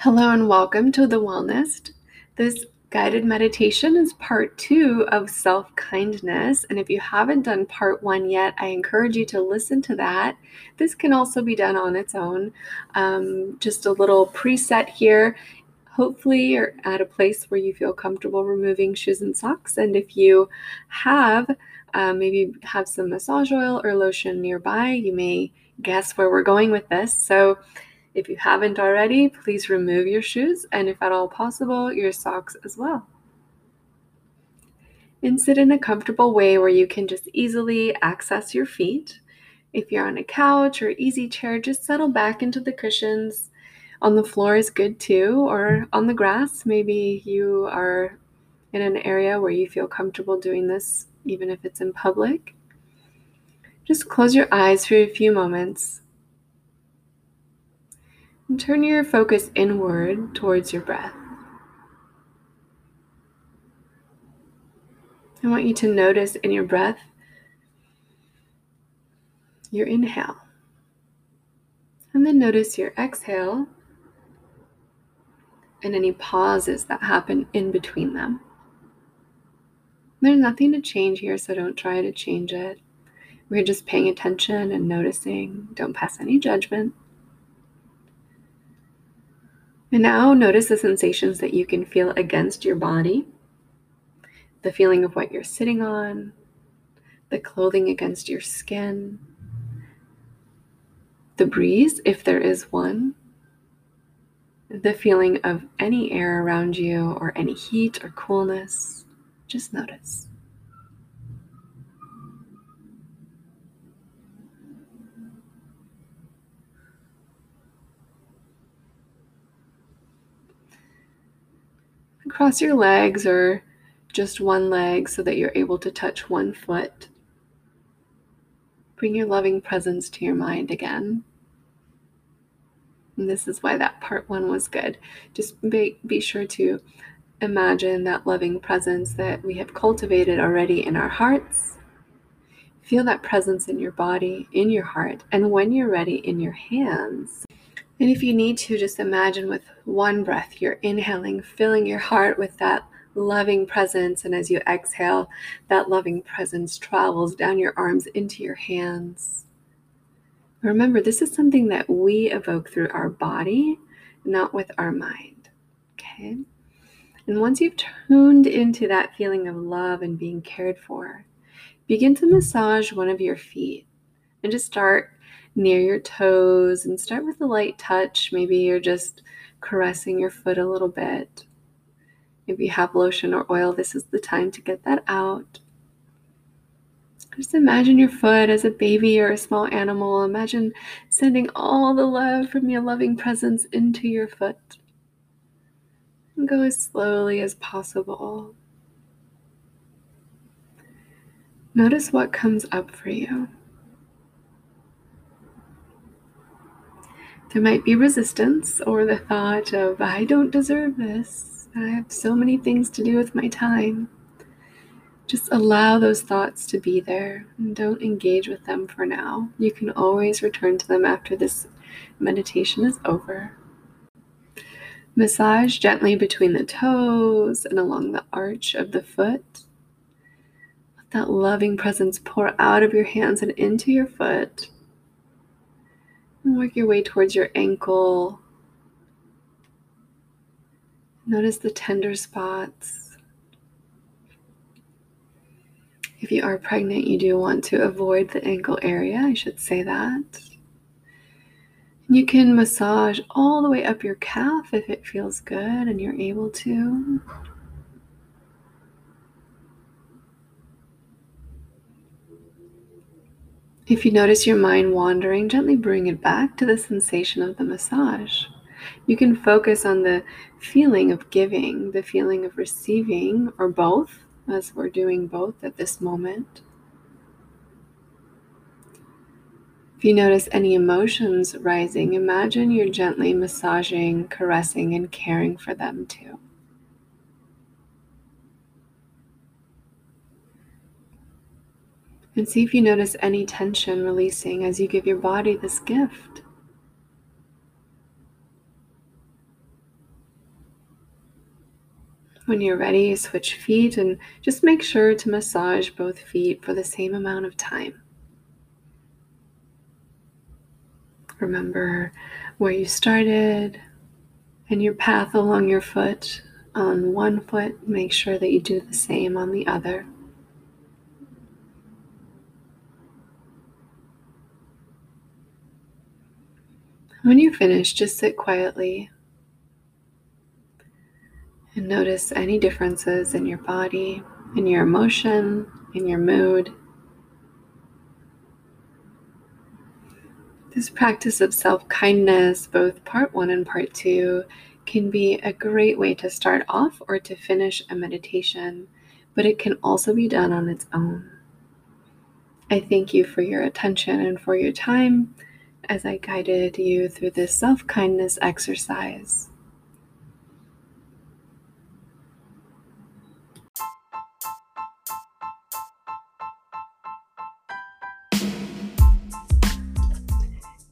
Hello and welcome to the Wellness. This guided meditation is part two of self kindness. And if you haven't done part one yet, I encourage you to listen to that. This can also be done on its own. Um, just a little preset here. Hopefully, you're at a place where you feel comfortable removing shoes and socks. And if you have, uh, maybe have some massage oil or lotion nearby, you may guess where we're going with this. So, if you haven't already, please remove your shoes and, if at all possible, your socks as well. And sit in a comfortable way where you can just easily access your feet. If you're on a couch or easy chair, just settle back into the cushions. On the floor is good too, or on the grass. Maybe you are in an area where you feel comfortable doing this, even if it's in public. Just close your eyes for a few moments and turn your focus inward towards your breath. I want you to notice in your breath your inhale. And then notice your exhale and any pauses that happen in between them. There's nothing to change here, so don't try to change it. We're just paying attention and noticing. Don't pass any judgment. And now notice the sensations that you can feel against your body the feeling of what you're sitting on, the clothing against your skin, the breeze, if there is one, the feeling of any air around you or any heat or coolness. Just notice. Cross your legs or just one leg so that you're able to touch one foot. Bring your loving presence to your mind again. And this is why that part one was good. Just be, be sure to imagine that loving presence that we have cultivated already in our hearts. Feel that presence in your body, in your heart, and when you're ready, in your hands. And if you need to, just imagine with one breath, you're inhaling, filling your heart with that loving presence. And as you exhale, that loving presence travels down your arms into your hands. Remember, this is something that we evoke through our body, not with our mind. Okay? And once you've tuned into that feeling of love and being cared for, begin to massage one of your feet and just start near your toes and start with a light touch. Maybe you're just caressing your foot a little bit. If you have lotion or oil, this is the time to get that out. Just imagine your foot as a baby or a small animal. Imagine sending all the love from your loving presence into your foot. And go as slowly as possible. Notice what comes up for you. There might be resistance or the thought of, I don't deserve this. I have so many things to do with my time. Just allow those thoughts to be there and don't engage with them for now. You can always return to them after this meditation is over. Massage gently between the toes and along the arch of the foot. Let that loving presence pour out of your hands and into your foot work your way towards your ankle. Notice the tender spots. If you are pregnant, you do want to avoid the ankle area. I should say that. You can massage all the way up your calf if it feels good and you're able to. If you notice your mind wandering, gently bring it back to the sensation of the massage. You can focus on the feeling of giving, the feeling of receiving, or both, as we're doing both at this moment. If you notice any emotions rising, imagine you're gently massaging, caressing, and caring for them too. And see if you notice any tension releasing as you give your body this gift. When you're ready, switch feet and just make sure to massage both feet for the same amount of time. Remember where you started and your path along your foot. On one foot, make sure that you do the same on the other. When you finish, just sit quietly and notice any differences in your body, in your emotion, in your mood. This practice of self kindness, both part one and part two, can be a great way to start off or to finish a meditation, but it can also be done on its own. I thank you for your attention and for your time as I guided you through this self kindness exercise.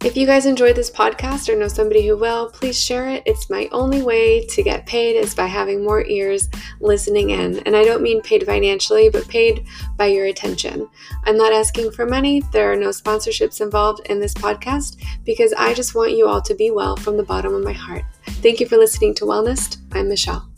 If you guys enjoyed this podcast or know somebody who will, please share it. It's my only way to get paid is by having more ears listening in. And I don't mean paid financially, but paid by your attention. I'm not asking for money. There are no sponsorships involved in this podcast because I just want you all to be well from the bottom of my heart. Thank you for listening to Wellness. I'm Michelle.